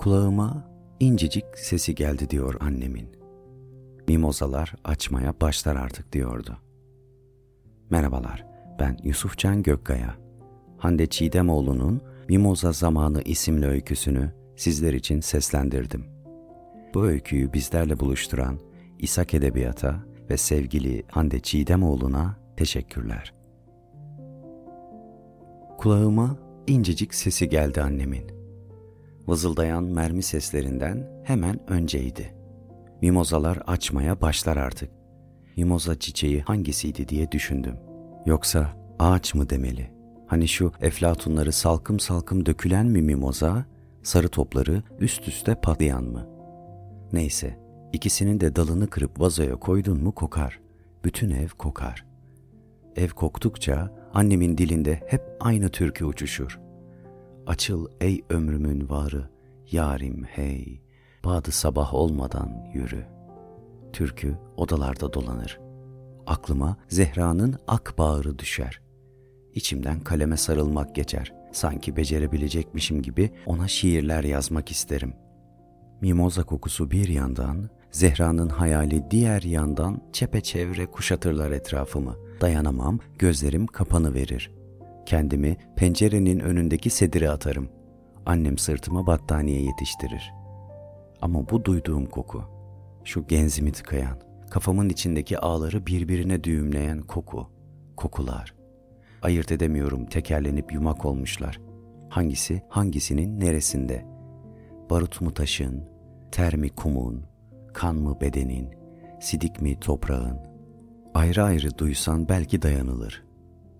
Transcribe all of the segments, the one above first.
Kulağıma incecik sesi geldi diyor annemin. Mimozalar açmaya başlar artık diyordu. Merhabalar, ben Yusufcan Gökkaya. Hande Çiğdemoğlu'nun Mimoza Zamanı isimli öyküsünü sizler için seslendirdim. Bu öyküyü bizlerle buluşturan İshak Edebiyat'a ve sevgili Hande Çiğdemoğlu'na teşekkürler. Kulağıma incecik sesi geldi annemin vızıldayan mermi seslerinden hemen önceydi. Mimozalar açmaya başlar artık. Mimoza çiçeği hangisiydi diye düşündüm. Yoksa ağaç mı demeli? Hani şu eflatunları salkım salkım dökülen mi mimoza, sarı topları üst üste patlayan mı? Neyse, ikisinin de dalını kırıp vazoya koydun mu kokar. Bütün ev kokar. Ev koktukça annemin dilinde hep aynı türkü uçuşur.'' Açıl ey ömrümün varı, yarim hey, badı sabah olmadan yürü. Türkü odalarda dolanır. Aklıma Zehra'nın ak bağrı düşer. İçimden kaleme sarılmak geçer. Sanki becerebilecekmişim gibi ona şiirler yazmak isterim. Mimoza kokusu bir yandan, Zehra'nın hayali diğer yandan çepeçevre kuşatırlar etrafımı. Dayanamam, gözlerim kapanı verir. Kendimi pencerenin önündeki sedire atarım. Annem sırtıma battaniye yetiştirir. Ama bu duyduğum koku, şu genzimi tıkayan, kafamın içindeki ağları birbirine düğümleyen koku, kokular. Ayırt edemiyorum tekerlenip yumak olmuşlar. Hangisi hangisinin neresinde? Barut mu taşın, ter mi kumun, kan mı bedenin, sidik mi toprağın? Ayrı ayrı duysan belki dayanılır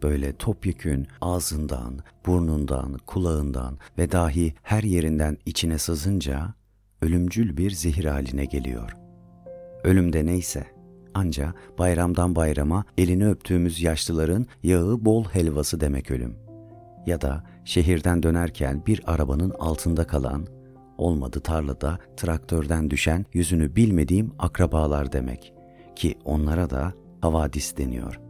böyle topyekün ağzından, burnundan, kulağından ve dahi her yerinden içine sızınca ölümcül bir zehir haline geliyor. Ölümde neyse anca bayramdan bayrama elini öptüğümüz yaşlıların yağı bol helvası demek ölüm. Ya da şehirden dönerken bir arabanın altında kalan, olmadı tarlada traktörden düşen yüzünü bilmediğim akrabalar demek ki onlara da havadis deniyor.''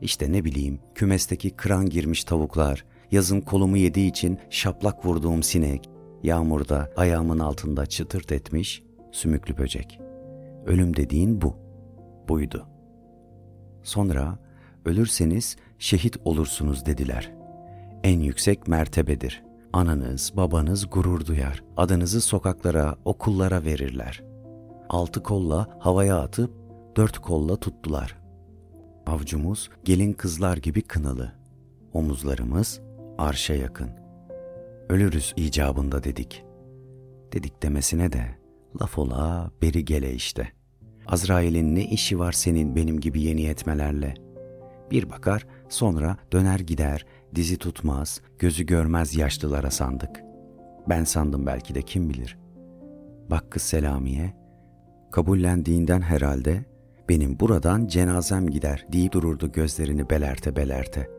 İşte ne bileyim kümesteki kıran girmiş tavuklar, yazın kolumu yediği için şaplak vurduğum sinek, yağmurda ayağımın altında çıtırt etmiş sümüklü böcek. Ölüm dediğin bu. Buydu. Sonra ölürseniz şehit olursunuz dediler. En yüksek mertebedir. Ananız, babanız gurur duyar. Adınızı sokaklara, okullara verirler. Altı kolla havaya atıp dört kolla tuttular.'' Avcumuz gelin kızlar gibi kınalı. Omuzlarımız arşa yakın. Ölürüz icabında dedik. Dedik demesine de laf ola beri gele işte. Azrail'in ne işi var senin benim gibi yeni yetmelerle? Bir bakar sonra döner gider, dizi tutmaz, gözü görmez yaşlılara sandık. Ben sandım belki de kim bilir. Bak kız Selamiye, kabullendiğinden herhalde benim buradan cenazem gider deyip dururdu gözlerini belerte belerte.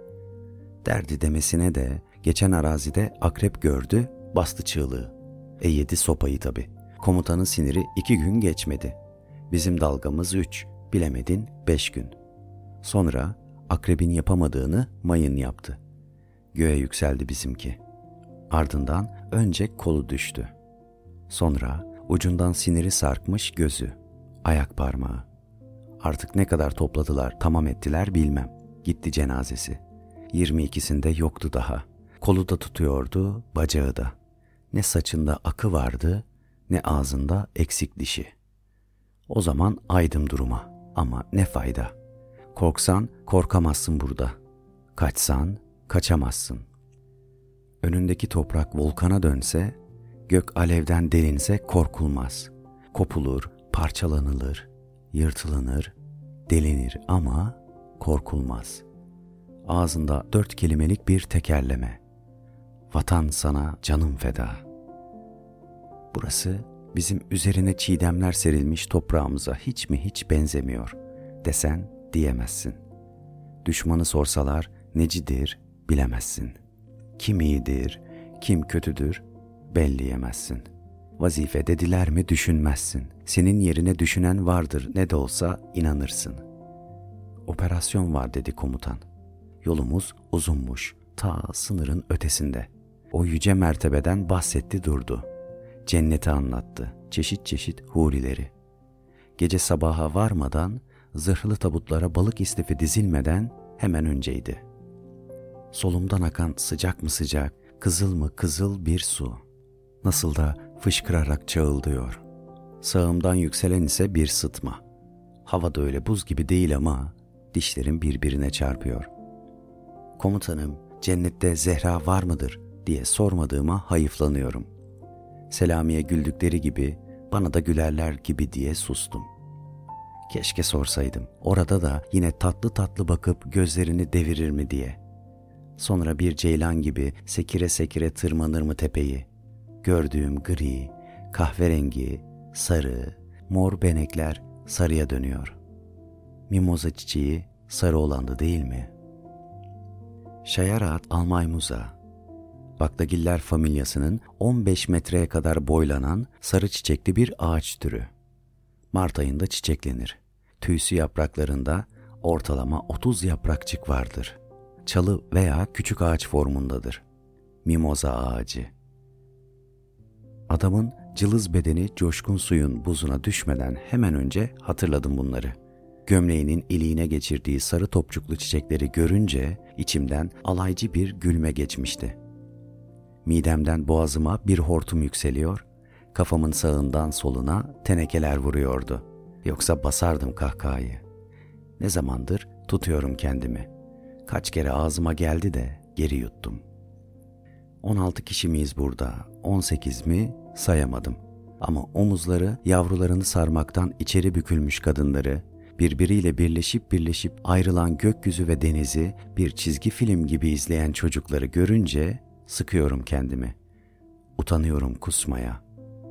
Derdi demesine de geçen arazide akrep gördü, bastı çığlığı. E yedi sopayı tabi. Komutanın siniri iki gün geçmedi. Bizim dalgamız üç, bilemedin beş gün. Sonra akrebin yapamadığını mayın yaptı. Göğe yükseldi bizimki. Ardından önce kolu düştü. Sonra ucundan siniri sarkmış gözü, ayak parmağı. Artık ne kadar topladılar, tamam ettiler bilmem. Gitti cenazesi. 22'sinde yoktu daha. Kolu da tutuyordu, bacağı da. Ne saçında akı vardı, ne ağzında eksik dişi. O zaman aydım duruma ama ne fayda. Korksan korkamazsın burada. Kaçsan kaçamazsın. Önündeki toprak volkana dönse, gök alevden delinse korkulmaz. Kopulur, parçalanılır, yırtılınır, delinir ama korkulmaz. Ağzında dört kelimelik bir tekerleme. Vatan sana canım feda. Burası bizim üzerine çiğdemler serilmiş toprağımıza hiç mi hiç benzemiyor desen diyemezsin. Düşmanı sorsalar necidir bilemezsin. Kim iyidir, kim kötüdür belleyemezsin.'' Vazife dediler mi düşünmezsin. Senin yerine düşünen vardır ne de olsa inanırsın. Operasyon var dedi komutan. Yolumuz uzunmuş, ta sınırın ötesinde. O yüce mertebeden bahsetti durdu. cenneti anlattı, çeşit çeşit hurileri. Gece sabaha varmadan, zırhlı tabutlara balık istifi dizilmeden hemen önceydi. Solumdan akan sıcak mı sıcak, kızıl mı kızıl bir su. Nasıl da fışkırarak çağıldıyor. Sağımdan yükselen ise bir sıtma. Hava da öyle buz gibi değil ama dişlerim birbirine çarpıyor. Komutanım, cennette Zehra var mıdır diye sormadığıma hayıflanıyorum. Selami'ye güldükleri gibi bana da gülerler gibi diye sustum. Keşke sorsaydım. Orada da yine tatlı tatlı bakıp gözlerini devirir mi diye. Sonra bir ceylan gibi sekire sekire tırmanır mı tepeyi? Gördüğüm gri, kahverengi, sarı, mor benekler sarıya dönüyor. Mimoza çiçeği sarı olandı değil mi? Şayarat almaymuza, baklagiller familyasının 15 metreye kadar boylanan sarı çiçekli bir ağaç türü. Mart ayında çiçeklenir. Tüysü yapraklarında ortalama 30 yaprakçık vardır. Çalı veya küçük ağaç formundadır. Mimoza ağacı. Adamın cılız bedeni coşkun suyun buzuna düşmeden hemen önce hatırladım bunları. Gömleğinin iliğine geçirdiği sarı topçuklu çiçekleri görünce içimden alaycı bir gülme geçmişti. Midemden boğazıma bir hortum yükseliyor, kafamın sağından soluna tenekeler vuruyordu. Yoksa basardım kahkahayı. Ne zamandır tutuyorum kendimi. Kaç kere ağzıma geldi de geri yuttum. 16 kişi miyiz burada, 18 mi sayamadım. Ama omuzları yavrularını sarmaktan içeri bükülmüş kadınları, birbiriyle birleşip birleşip ayrılan gökyüzü ve denizi bir çizgi film gibi izleyen çocukları görünce sıkıyorum kendimi. Utanıyorum kusmaya.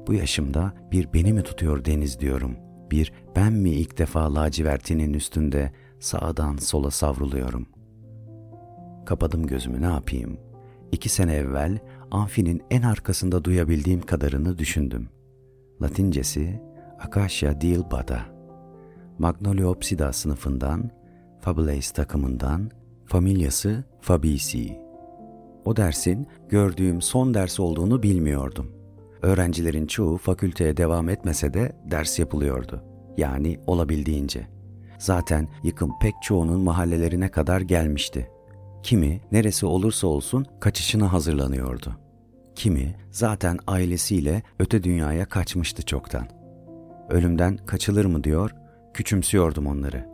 Bu yaşımda bir beni mi tutuyor deniz diyorum. Bir ben mi ilk defa lacivertinin üstünde sağdan sola savruluyorum. Kapadım gözümü ne yapayım? İki sene evvel amfinin en arkasında duyabildiğim kadarını düşündüm. Latincesi Acacia dilbata. Magnoliopsida sınıfından, Fabules takımından, familyası Fabici. O dersin gördüğüm son ders olduğunu bilmiyordum. Öğrencilerin çoğu fakülteye devam etmese de ders yapılıyordu. Yani olabildiğince. Zaten yıkım pek çoğunun mahallelerine kadar gelmişti. Kimi neresi olursa olsun kaçışına hazırlanıyordu. Kimi zaten ailesiyle öte dünyaya kaçmıştı çoktan. Ölümden kaçılır mı diyor, küçümsüyordum onları.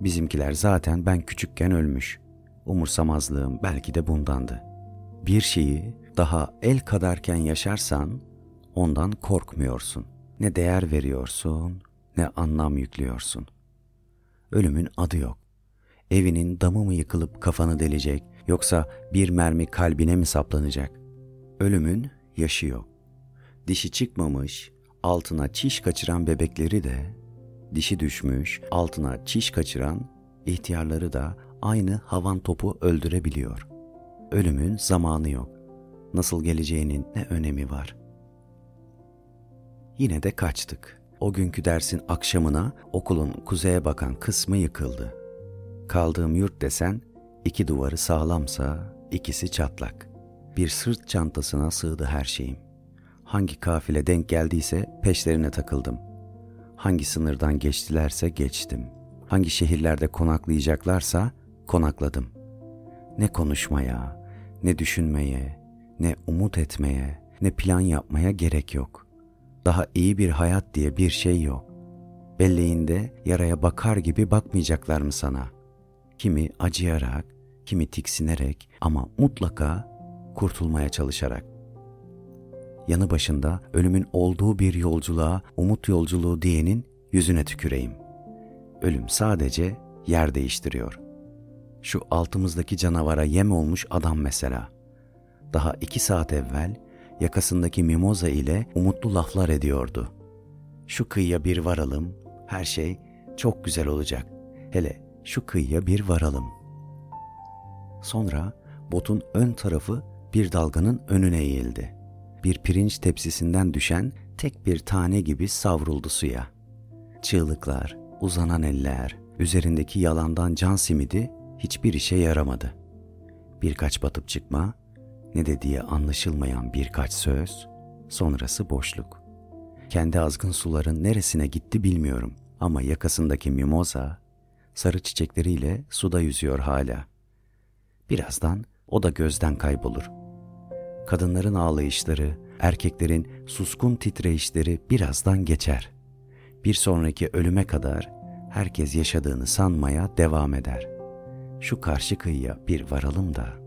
Bizimkiler zaten ben küçükken ölmüş. Umursamazlığım belki de bundandı. Bir şeyi daha el kadarken yaşarsan ondan korkmuyorsun. Ne değer veriyorsun, ne anlam yüklüyorsun. Ölümün adı yok. Evinin damı mı yıkılıp kafanı delecek yoksa bir mermi kalbine mi saplanacak? Ölümün yaşı yok. Dişi çıkmamış, altına çiş kaçıran bebekleri de, dişi düşmüş, altına çiş kaçıran ihtiyarları da aynı havan topu öldürebiliyor. Ölümün zamanı yok. Nasıl geleceğinin ne önemi var? Yine de kaçtık. O günkü dersin akşamına okulun kuzeye bakan kısmı yıkıldı. Kaldığım yurt desen iki duvarı sağlamsa ikisi çatlak. Bir sırt çantasına sığdı her şeyim. Hangi kafile denk geldiyse peşlerine takıldım. Hangi sınırdan geçtilerse geçtim. Hangi şehirlerde konaklayacaklarsa konakladım. Ne konuşmaya, ne düşünmeye, ne umut etmeye, ne plan yapmaya gerek yok. Daha iyi bir hayat diye bir şey yok. Belleğinde yaraya bakar gibi bakmayacaklar mı sana? Kimi acıyarak, kimi tiksinerek ama mutlaka kurtulmaya çalışarak. Yanı başında ölümün olduğu bir yolculuğa umut yolculuğu diyenin yüzüne tüküreyim. Ölüm sadece yer değiştiriyor. Şu altımızdaki canavara yem olmuş adam mesela. Daha iki saat evvel yakasındaki mimoza ile umutlu laflar ediyordu. Şu kıyıya bir varalım, her şey çok güzel olacak. Hele şu kıyıya bir varalım. Sonra botun ön tarafı bir dalganın önüne eğildi. Bir pirinç tepsisinden düşen tek bir tane gibi savruldu suya. Çığlıklar, uzanan eller, üzerindeki yalandan can simidi hiçbir işe yaramadı. Birkaç batıp çıkma, ne dediği anlaşılmayan birkaç söz, sonrası boşluk. Kendi azgın suların neresine gitti bilmiyorum ama yakasındaki mimoza sarı çiçekleriyle suda yüzüyor hala. Birazdan o da gözden kaybolur. Kadınların ağlayışları, erkeklerin suskun titreyişleri birazdan geçer. Bir sonraki ölüme kadar herkes yaşadığını sanmaya devam eder. Şu karşı kıyıya bir varalım da